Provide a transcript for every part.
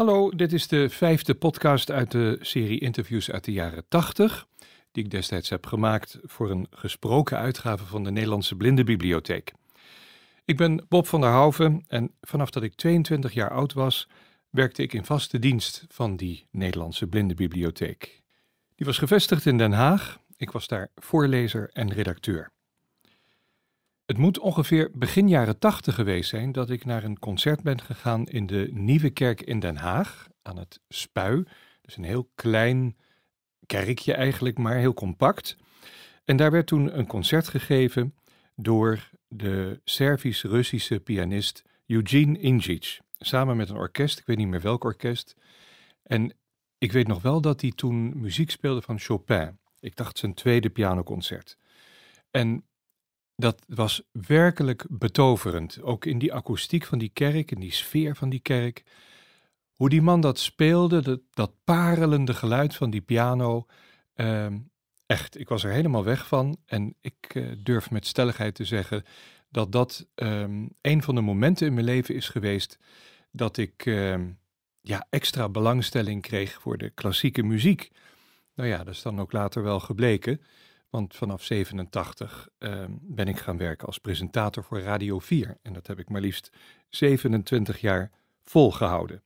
Hallo, dit is de vijfde podcast uit de serie interviews uit de jaren 80, die ik destijds heb gemaakt voor een gesproken uitgave van de Nederlandse Blindenbibliotheek. Ik ben Bob van der Houven en vanaf dat ik 22 jaar oud was, werkte ik in vaste dienst van die Nederlandse Blindenbibliotheek. Die was gevestigd in Den Haag. Ik was daar voorlezer en redacteur. Het moet ongeveer begin jaren tachtig geweest zijn dat ik naar een concert ben gegaan in de Nieuwe Kerk in Den Haag, aan het Spui. Dus een heel klein kerkje eigenlijk, maar heel compact. En daar werd toen een concert gegeven door de Servisch-Russische pianist Eugene Ingic. Samen met een orkest, ik weet niet meer welk orkest. En ik weet nog wel dat hij toen muziek speelde van Chopin. Ik dacht zijn tweede pianoconcert. En dat was werkelijk betoverend. Ook in die akoestiek van die kerk, in die sfeer van die kerk. Hoe die man dat speelde, dat, dat parelende geluid van die piano. Ehm, echt, ik was er helemaal weg van. En ik eh, durf met stelligheid te zeggen dat dat um, een van de momenten in mijn leven is geweest dat ik ehm, ja, extra belangstelling kreeg voor de klassieke muziek. Nou ja, dat is dan ook later wel gebleken. Want vanaf 87 ehm, ben ik gaan werken als presentator voor Radio 4. En dat heb ik maar liefst 27 jaar volgehouden.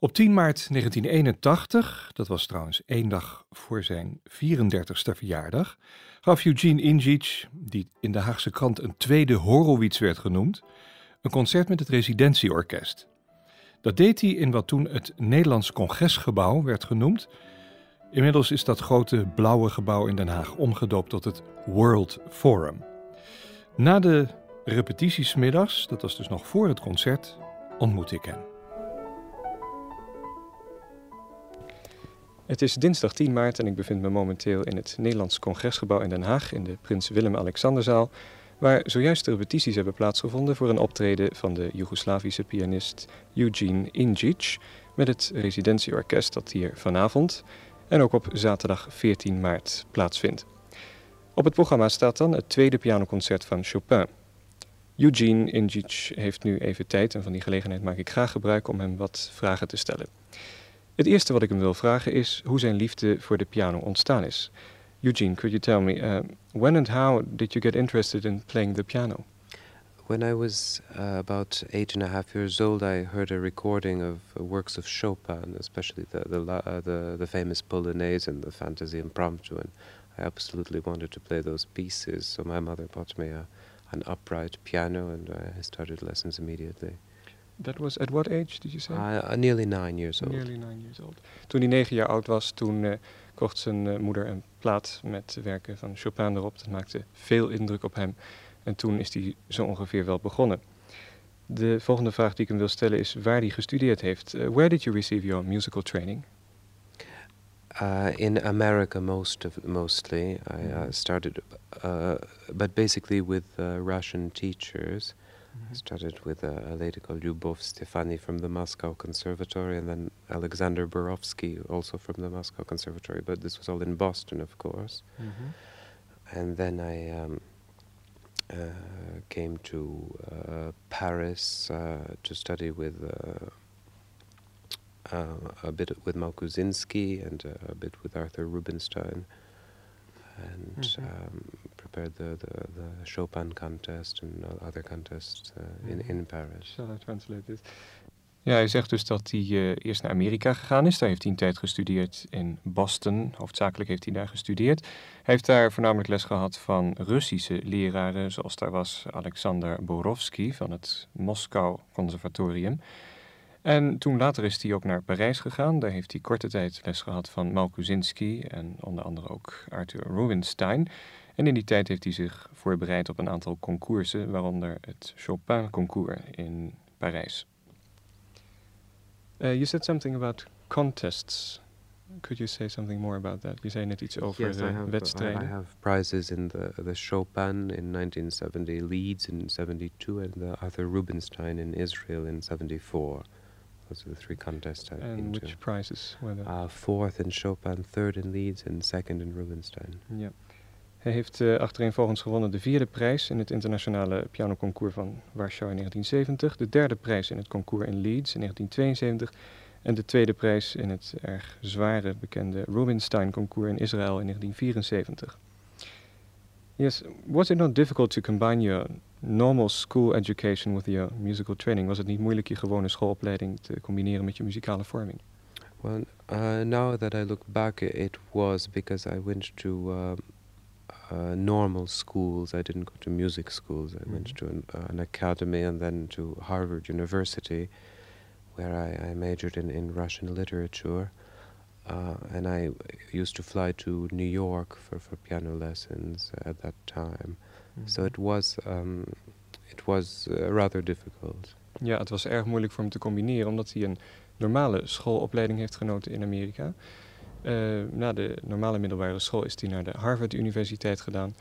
Op 10 maart 1981, dat was trouwens één dag voor zijn 34ste verjaardag, gaf Eugene Ingic, die in de Haagse krant een tweede Horowitz werd genoemd, een concert met het residentieorkest. Dat deed hij in wat toen het Nederlands Congresgebouw werd genoemd Inmiddels is dat grote blauwe gebouw in Den Haag omgedoopt tot het World Forum. Na de repetities middags, dat was dus nog voor het concert, ontmoet ik hem. Het is dinsdag 10 maart en ik bevind me momenteel in het Nederlands Congresgebouw in Den Haag in de Prins Willem-Alexanderzaal, waar zojuist de repetities hebben plaatsgevonden voor een optreden van de Joegoslavische pianist Eugene Ingic met het residentieorkest dat hier vanavond en ook op zaterdag 14 maart plaatsvindt. Op het programma staat dan het tweede pianoconcert van Chopin. Eugene Ingic heeft nu even tijd en van die gelegenheid maak ik graag gebruik om hem wat vragen te stellen. Het eerste wat ik hem wil vragen is hoe zijn liefde voor de piano ontstaan is. Eugene, could you tell me, uh, when and how did you get interested in playing the piano? When I was uh, about eight and a half years old, I heard a recording of uh, works of Chopin, especially the the, uh, the, the famous Polonaise and the Fantasy Impromptu, and I absolutely wanted to play those pieces. So my mother bought me a, an upright piano, and I started lessons immediately. That was at what age did you say? Uh, nearly nine years old. Nearly nine years old. Toen hij negen jaar oud was, toen uh, kocht zijn uh, moeder een plaat met werken van Chopin erop. Dat maakte veel indruk op hem. En toen is hij zo ongeveer wel begonnen. De volgende vraag die ik hem wil stellen is waar hij gestudeerd heeft. Uh, where did you receive your musical training? Uh, in America, most of mostly. I uh, started, uh, but basically with uh, Russian teachers. I started with a, a, lady called Lyubov Stefani from the Moscow Conservatory, and then Alexander Borovsky, also from the Moscow Conservatory. But this was all in Boston, of course. Mm-hmm. And then I um, came to uh, Paris uh, to study with a bit with Malkuzinski and a bit with Arthur Rubinstein, and mm-hmm. um, prepared the, the, the, Chopin contest and other contests in, mm-hmm. in Paris. Shall I translate this? Ja, hij zegt dus dat hij uh, eerst naar Amerika gegaan is. Daar heeft hij een tijd gestudeerd in Boston. Hoofdzakelijk heeft hij daar gestudeerd. Hij heeft daar voornamelijk les gehad van Russische leraren, zoals daar was Alexander Borovsky van het Moskou Conservatorium. En toen later is hij ook naar Parijs gegaan. Daar heeft hij korte tijd les gehad van Malkuzinski en onder andere ook Arthur Rubinstein. En in die tijd heeft hij zich voorbereid op een aantal concoursen, waaronder het Chopin-concours in Parijs. Uh, you said something about contests. Could you say something more about that? Je zei that it's over yes, I have. I have prizes in the, the Chopin in 1970, Leeds in 72, and the Arthur Rubinstein in Israel in 74. Those are the three contests I've and been which prizes were there? Uh, fourth in Chopin, third in Leeds, and second in Rubinstein. Yeah. Hij heeft uh, achtereenvolgens gewonnen de vierde prijs in het internationale pianoconcours van Warschau in 1970, de derde prijs in het concours in Leeds in 1972 en de tweede prijs in het erg zware bekende Rubinstein concours in Israël in 1974. Yes, was it not difficult to combine your normal school education with your musical training? Was het niet moeilijk je gewone schoolopleiding te combineren met je muzikale vorming? Well, uh, now that I look back, it was because I went to uh, uh, normal schools. I didn't go to music schools. I mm -hmm. went mm-hmm. to an, an, academy and then to Harvard University, where I, I majored in, in Russian literature. Uh, and I used to fly to New York for, for piano lessons at that time. Mm -hmm. So it was, um, it was uh, rather difficult. Ja, het was erg moeilijk voor hem te combineren, omdat hij een normale schoolopleiding heeft genoten in Amerika. Uh, na de normale middelbare school is hij naar de Harvard Universiteit gedaan,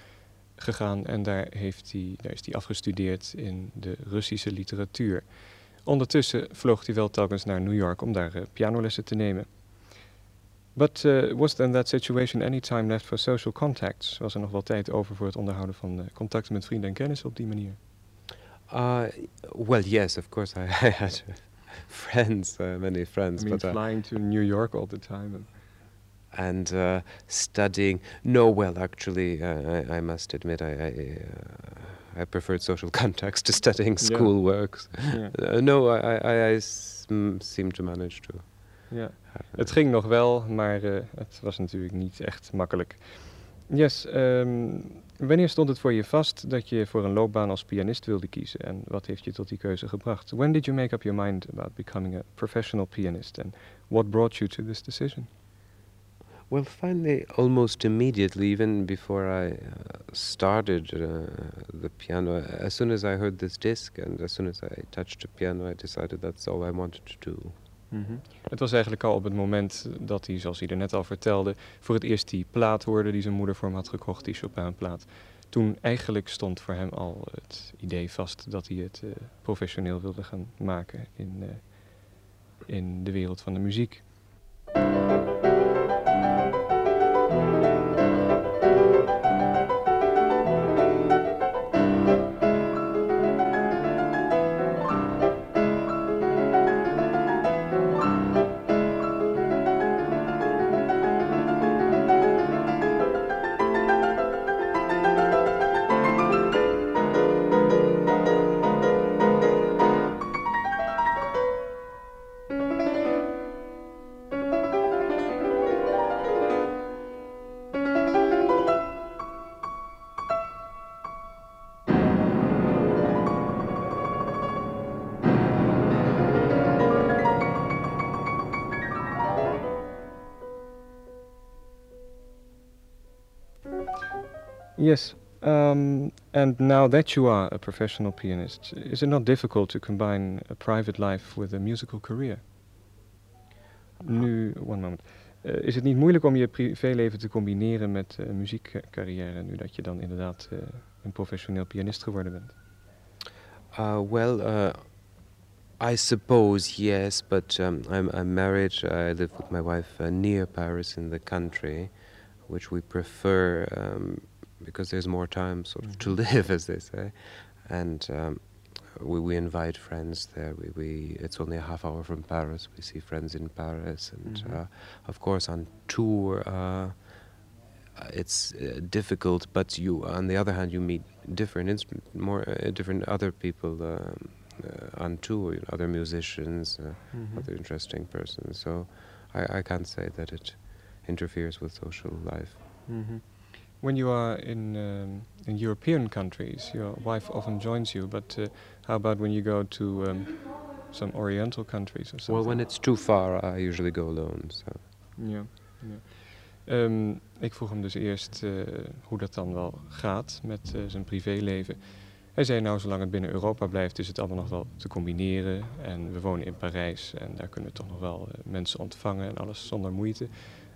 gegaan en daar, heeft hij, daar is hij afgestudeerd in de Russische literatuur. Ondertussen vloog hij wel telkens naar New York om daar uh, pianolessen te nemen. But uh, was there in that situation any time left for social contacts? Was er nog wel tijd over voor het onderhouden van contacten met vrienden en kennissen op die manier? Uh, well, yes, of course. I, I had friends, many friends. I mean, but, uh, flying to New York all the time. And, uh, studying. No, well, actually, I, I, must admit, I, I I preferred social contacts to studying schoolwork. Yeah. Uh, no, I, I, I seem to manage to. Ja, het ging nog wel, maar uh, het was natuurlijk niet echt makkelijk. Yes, um, wanneer stond het voor je vast dat je voor een loopbaan als pianist wilde kiezen en wat heeft je tot die keuze gebracht? When did you make up your mind about becoming a professional pianist and what brought you to this decision? Well, finally, almost immediately, even before I uh, started uh, the piano, as soon as I heard this disc and as soon as I touched the piano, I decided that's all I wanted to do. Mm. Het was eigenlijk al op het moment dat hij, zoals hij er net al vertelde, voor het eerst die plaat hoorde die zijn moeder voor hem had gekocht, die Chopin-plaat. Toen eigenlijk stond voor hem al het idee vast dat hij het uh, professioneel wilde gaan maken in, uh, in de wereld van de muziek. Yes. Um, and now that you are a professional pianist, is it not difficult to combine a private life with a musical career? Nu, one moment. Uh, is het niet moeilijk om je privéleven te combineren met uh, muziekcarrière, nu dat je dan inderdaad uh, een professioneel pianist geworden bent? Uh, well, uh, I suppose yes, but um, I'm, I'm married. I live with my wife uh, near Paris in the country, which we prefer. Um, because there's more time sort of to mm-hmm. live, as they say, and um, we, we invite friends there. We, we it's only a half hour from Paris. We see friends in Paris, and mm-hmm. uh, of course on tour. Uh, it's uh, difficult, but you, on the other hand, you meet different instrument, more uh, different other people um, uh, on tour, you know, other musicians, uh, mm-hmm. other interesting persons. So I, I can't say that it interferes with social life. Mm-hmm. When you are in um, in European countries, your wife often joins you. But uh, how about when you go to um, some Oriental countries or something? Well, when it's too far, I usually go alone. So. Um, ik vroeg hem dus eerst uh, hoe dat dan wel gaat met uh, zijn privéleven. Hij zei nou, zolang het binnen Europa blijft, is het allemaal nog wel te combineren. En we wonen in Parijs en daar kunnen we toch nog wel uh, mensen ontvangen en alles zonder moeite.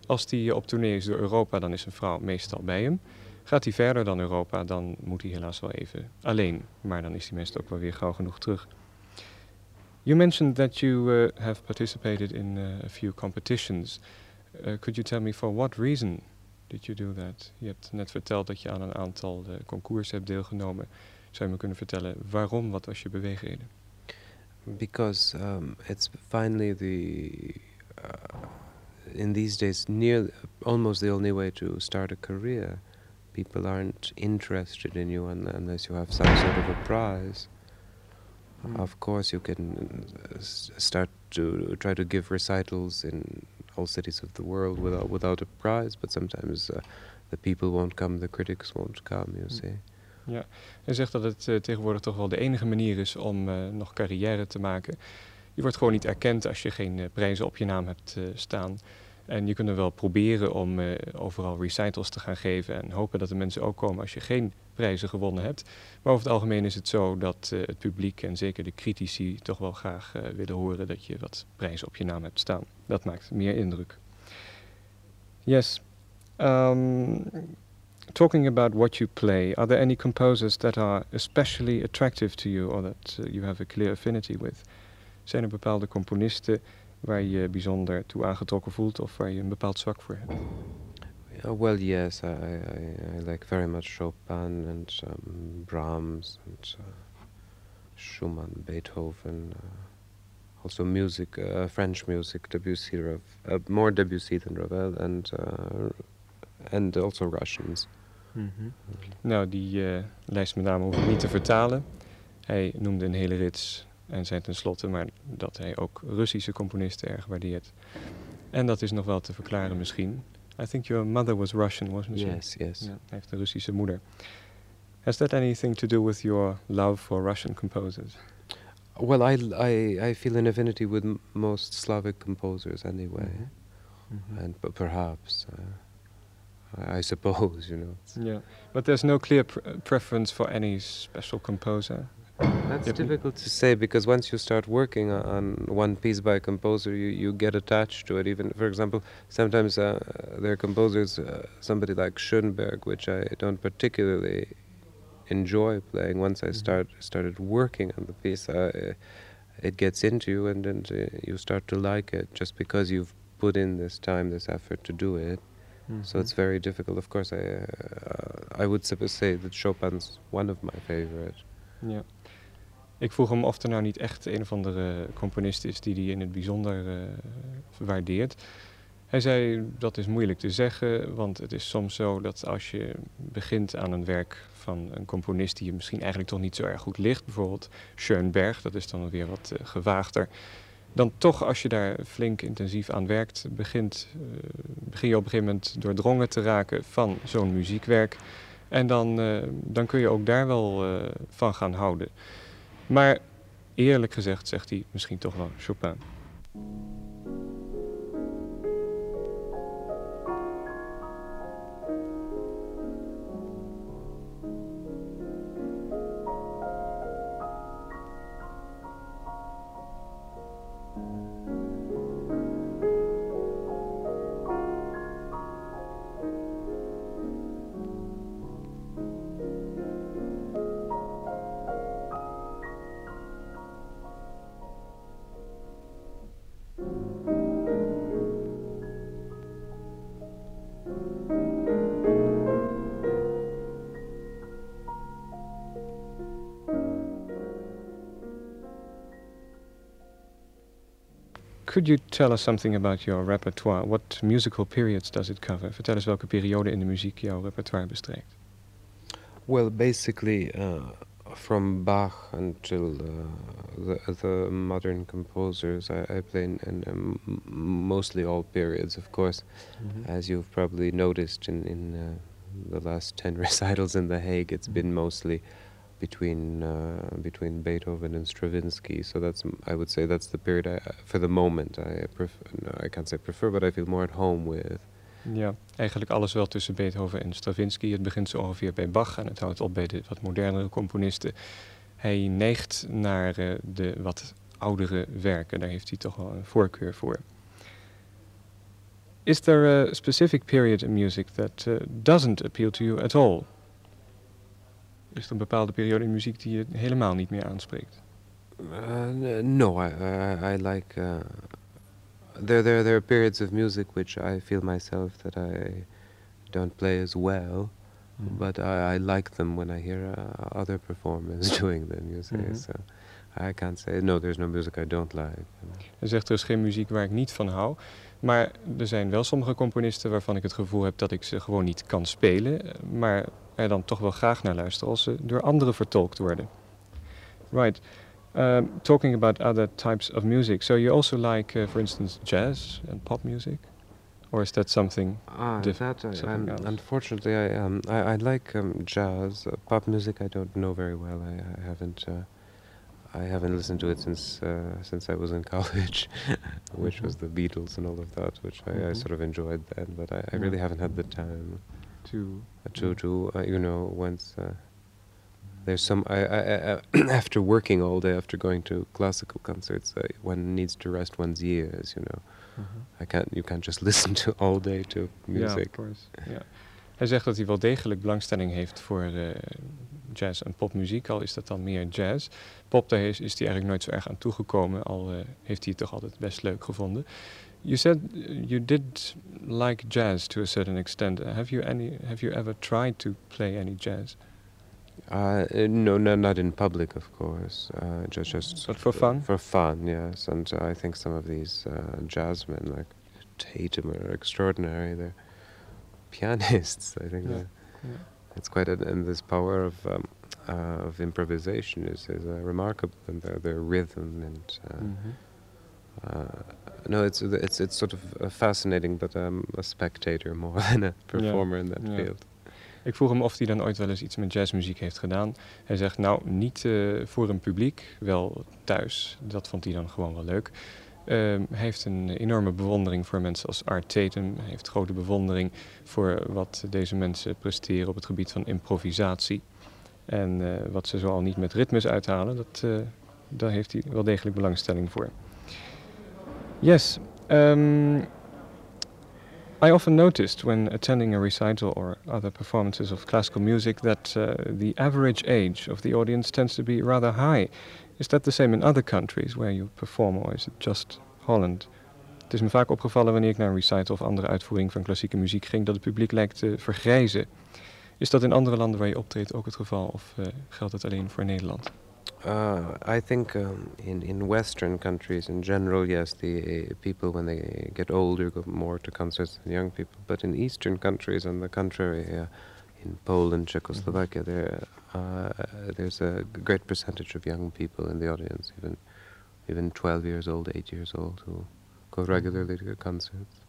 Als hij op tournee is door Europa, dan is een vrouw meestal bij hem. Gaat hij verder dan Europa, dan moet hij helaas wel even alleen. Maar dan is hij meestal ook wel weer gauw genoeg terug. You mentioned that you uh, have participated in uh, a few competitions. Uh, could you tell me for what reason did you do that? Je hebt net verteld dat je aan een aantal uh, concours hebt deelgenomen. Zou je me kunnen vertellen waarom? Wat was je beweegreden? Because um, it's finally the uh, in these days near almost the only way to start a career. People aren't interested in you unless you have some sort of a prize. Mm. Of course, you can uh, start to try to give recitals in all cities of the world without without a prize, but sometimes uh, the people won't come, the critics won't come. You mm. see. Ja, hij zegt dat het uh, tegenwoordig toch wel de enige manier is om uh, nog carrière te maken. Je wordt gewoon niet erkend als je geen uh, prijzen op je naam hebt staan. En je kunt er wel proberen om overal recitals te gaan geven en hopen dat de mensen ook komen als je geen prijzen gewonnen hebt. Maar over het algemeen is het zo dat het publiek en zeker de critici toch wel graag willen horen dat je wat prijzen op je naam hebt staan. Dat maakt meer indruk. Yes. Um, talking about what you play, are there any composers that are especially attractive to you or that you have a clear affinity with? Zijn er bepaalde componisten waar je bijzonder toe aangetrokken voelt of waar je een bepaald zwak voor hebt? Uh, well, yes, I, I, I, like very much Chopin and um, Brahms and uh, Schumann, Beethoven. Uh, also music, uh, French music, Debussy, uh, more Debussy than Ravel, and and also Russians. Mm Nou, die uh, lijst met name hoef ik niet te vertalen. Hij noemde een hele rits en zei tenslotte maar dat hij ook Russische componisten erg waardeert. En dat is nog wel te verklaren misschien. I think your mother was Russian, wasn't she? Yes, yes. Ja, hij heeft een Russische moeder. Has that anything to do with your love for Russian composers? Well, I, I, I feel an affinity with most Slavic composers anyway. Mm -hmm. And but perhaps... Uh, I suppose, you know. Yeah, but there's no clear pr preference for any special composer. That's yep. difficult to say because once you start working on one piece by a composer, you, you get attached to it. Even, for example, sometimes uh, there are composers, uh, somebody like Schoenberg, which I don't particularly enjoy playing. Once I mm -hmm. start started working on the piece, uh, it gets into you, and, and uh, you start to like it just because you've put in this time, this effort to do it. Mm-hmm. So it's very difficult. Of course, I uh, I would say that Chopin's one of my favorite. Ja. Ik vroeg hem of er nou niet echt een of andere componist is die hij in het bijzonder uh, waardeert. Hij zei dat is moeilijk te zeggen, want het is soms zo dat als je begint aan een werk van een componist die je misschien eigenlijk toch niet zo erg goed ligt, bijvoorbeeld Schoenberg, dat is dan weer wat uh, gewaagder dan toch, als je daar flink intensief aan werkt, begint, uh, begin je op een gegeven moment doordrongen te raken van zo'n muziekwerk. En dan, dan kun je ook daar wel van gaan houden. Maar eerlijk gezegd zegt hij misschien toch wel Chopin. Could you tell us something about your repertoire? What musical periods does it cover? Vertel eens welke periode in de muziek jouw repertoire bestrijkt. Well, basically uh, from Bach until uh, the, the, modern composers, I, I play in, in um, mostly all periods, of course, mm-hmm. as you've probably noticed in, in uh, the last 10 recitals in The Hague, it's mm-hmm. been mostly between uh, between Beethoven and Stravinsky. So that's I would say that's the period I, for the moment I prefer. No, I can't say prefer, but I feel more at home with. Ja, eigenlijk alles wel tussen Beethoven en Stravinsky. Het begint zo ongeveer bij Bach en het houdt op bij de wat modernere componisten. Hij neigt naar uh, de wat oudere werken. Daar heeft hij toch wel een voorkeur voor. Is there a specific period in music that uh, doesn't appeal to you at all? Is er een bepaalde periode in muziek die je helemaal niet meer aanspreekt? Uh, no, I, I, I like. Uh, there, there, there are periods of music which I feel myself that I don't play as well, Mhm. but I, I like them when I hear uh, other performers doing them. You see, Mhm. so I can't say no. There's no music I don't like. Hij zegt er is geen muziek waar ik niet van hou. Maar er zijn wel sommige componisten waarvan ik het gevoel heb dat ik ze gewoon niet kan spelen. eh, Maar er dan toch wel graag naar luister als ze door anderen vertolkt worden. Right. Um, talking about other types of music. So you also like, uh, for instance, jazz and pop music? Or is that something? Ah, Diff- that I, something um, else. unfortunately I um I, I like um, jazz, uh, pop music. I don't know very well. I, I haven't uh, I haven't listened to it since uh, since I was in college, which was the Beatles and all of that, which I, I Mhm. sort of enjoyed then. But I, I really haven't had the time To, uh, to to uh, you know once. Uh, there's some I, I, I after working all day after going to classical concerts uh, one needs to rest one's ears you know I can't you can't just listen to all day to music of course. Ja. Hij zegt dat hij wel degelijk belangstelling heeft voor eh, jazz en popmuziek, al is dat dan meer jazz. Pop, daar is, is hij eigenlijk nooit zo erg aan toegekomen, al eh, heeft hij het toch altijd best leuk gevonden. You said you did like jazz to a certain extent. Have you any? Have you ever tried to play any jazz? Uh, uh, no, no, not in public, of course. Uh, just, just But for fun? For fun, yes. And uh, I think some of these uh, jazzmen, like Tatum, are extraordinary. They're pianists. I think Yeah, yeah. it's quite, a, and this power of um, uh, of improvisation is is uh, remarkable, and their their rhythm and. Uh, Mhm. Uh, no, it's it's it's sort of fascinating, but I'm a spectator more than a performer in that yeah. field. Ik vroeg hem of hij dan ooit wel eens iets met jazzmuziek heeft gedaan. Hij zegt, nou, niet eh, voor een publiek, wel thuis. Dat vond hij dan gewoon wel leuk. Ehm, hij heeft een enorme bewondering voor mensen als Art Tatum. Hij heeft grote bewondering voor wat deze mensen presteren op het gebied van improvisatie. En eh, wat ze zoal niet met ritmes uithalen, dat, eh, daar heeft hij wel degelijk belangstelling voor. Yes. um, I often noticed when attending a recital or other performances of classical music that uh, the average age of the audience tends to be rather high. Is that the same in other countries where you perform, or is it just Holland? Het is me vaak opgevallen wanneer ik naar een recital of andere uitvoering van klassieke muziek ging, dat het publiek lijkt te vergrijzen. Is dat in andere landen waar je optreedt ook het geval, of uh, geldt het alleen voor Nederland? Uh, I think um, in in Western countries in general, yes, the uh, people when they get older go more to concerts than young people. But in Eastern countries, on the contrary, uh, in Poland, Czechoslovakia, there uh, there's a great percentage of young people in the audience, even even 12 years old, 8 years old, who go regularly to concerts.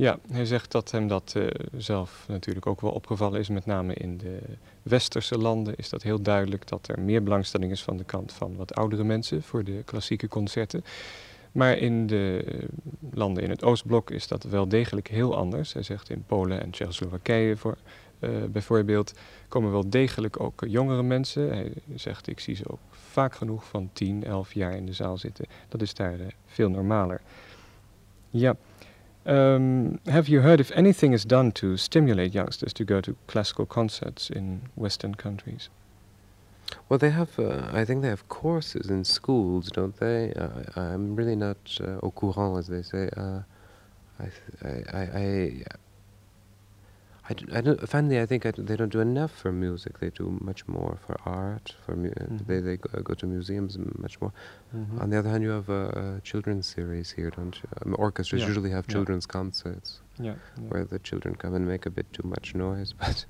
Ja, hij zegt dat hem dat uh, zelf natuurlijk ook wel opgevallen is. Met name in de westerse landen is dat heel duidelijk dat er meer belangstelling is van de kant van wat oudere mensen voor de klassieke concerten. Maar in de landen in het Oostblok is dat wel degelijk heel anders. Hij zegt in Polen en Tsjechoslowakije voor, uh, bijvoorbeeld komen wel degelijk ook jongere mensen. Hij zegt ik zie ze ook vaak genoeg van 10, 11 jaar in de zaal zitten. Dat is daar veel normaler. Ja. Um, have you heard if anything is done to stimulate youngsters to go to classical concerts in Western countries? Well, they have. Uh, I think they have courses in schools, don't they? Uh, I'm really not uh, au courant, as they say. Uh, I, I, I, I, I, d- I don't, finally, I think I d- they don't do enough for music. They do much more for art. For mu- uh, Mhm. they they go, go to museums much more. On the other hand, you have a, a children's series here, don't you? Um, orchestras Yeah, usually have yeah. children's concerts Ja. where the children come and make a bit too much noise, but.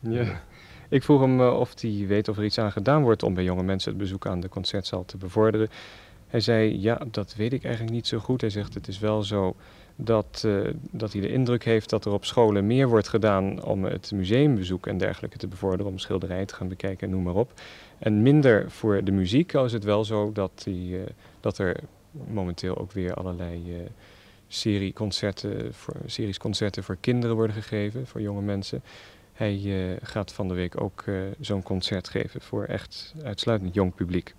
ja. Ik vroeg hem uh, of hij weet of er iets aan gedaan wordt om bij jonge mensen het bezoek aan de concertzaal te bevorderen. Hij zei, ja, dat weet ik eigenlijk niet zo goed. Hij zegt, het is wel zo dat, uh, dat hij de indruk heeft dat er op scholen meer wordt gedaan om het museumbezoek en dergelijke te bevorderen, om schilderijen te gaan bekijken en noem maar op. En minder voor de muziek, al is het wel zo dat, die, uh, dat er momenteel ook weer allerlei uh, serie concerten voor, series concerten voor kinderen worden gegeven, voor jonge mensen. Hij gaat van de week ook zo'n concert geven voor echt uitsluitend jong publiek.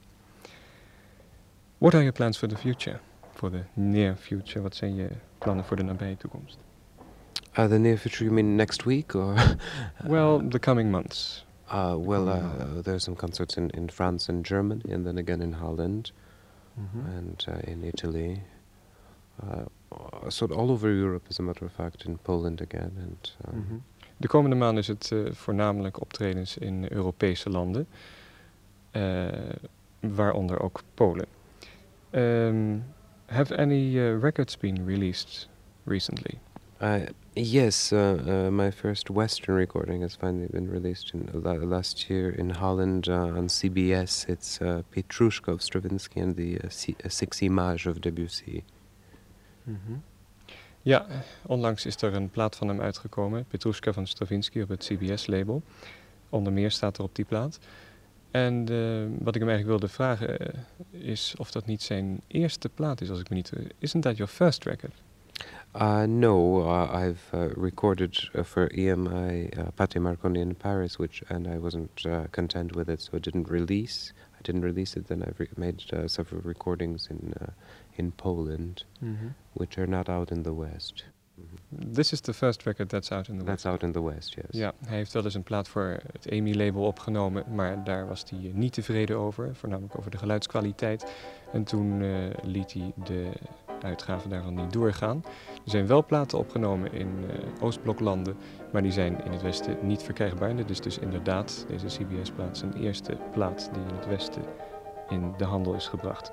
What are your plans for the future? For the near future? Wat zijn je plannen voor de nabije toekomst? Uh, the near future, you mean next week or? well, the coming months. Uh, well, uh, there's some concerts in, in France and Germany, and then again in Holland Mm-hmm. and uh, in Italy. uh, sort of all over Europe, as a matter of fact, in Poland again. And um, Mhm. De komende maanden is het eh, voornamelijk optredens in Europese landen, eh, waaronder ook Polen. Um, have any uh, records been released recently? Uh, yes, uh, uh, my first Western recording has finally been released in la- last year in Holland uh, on CBS. It's uh, Petrushka of Stravinsky and the uh, si- uh, Six Images of Debussy. Ja, onlangs is er een plaat van hem uitgekomen, Petrushka van Stravinsky op het CBS-label. Onder meer staat er op die plaat. En eh, wat ik hem eigenlijk wilde vragen eh, is of dat niet zijn eerste plaat is, als ik me niet... Isn't that your first record? Uh, no, uh, I've uh, recorded uh, for EMI uh, Pate Marconi in Paris, which and I wasn't uh, content with it, so I didn't release. I didn't release it. Then I've re- made uh, several recordings in uh, in Poland, which are not out in the West. This is the first record that's out in the That's West. out in the West, yes. Ja, hij heeft wel eens een plaat voor het EMI-label opgenomen, maar daar was hij eh, niet tevreden over, voornamelijk over de geluidskwaliteit. En toen eh, liet hij de uitgave daarvan niet doorgaan. Er zijn wel platen opgenomen in eh, Oostbloklanden, maar die zijn in het Westen niet verkrijgbaar. Dit is dus inderdaad, deze CBS-plaat, zijn eerste plaat die in het Westen in de handel is gebracht.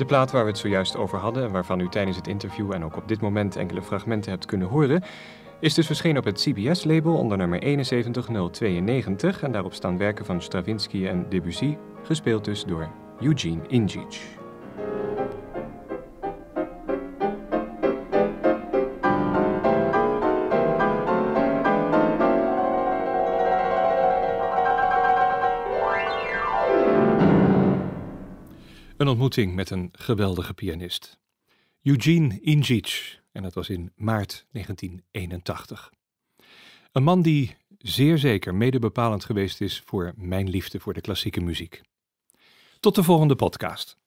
De plaat waar we het zojuist over hadden en waarvan u tijdens het interview en ook op dit moment enkele fragmenten hebt kunnen horen, is dus verschenen op het CBS-label onder nummer 71092 en daarop staan werken van Stravinsky en Debussy, gespeeld dus door Eugene Ingic. Een ontmoeting met een geweldige pianist. Eugene Ingic, en dat was in maart 1981. Een man die zeer zeker mede bepalend geweest is voor mijn liefde voor de klassieke muziek. Tot de volgende podcast.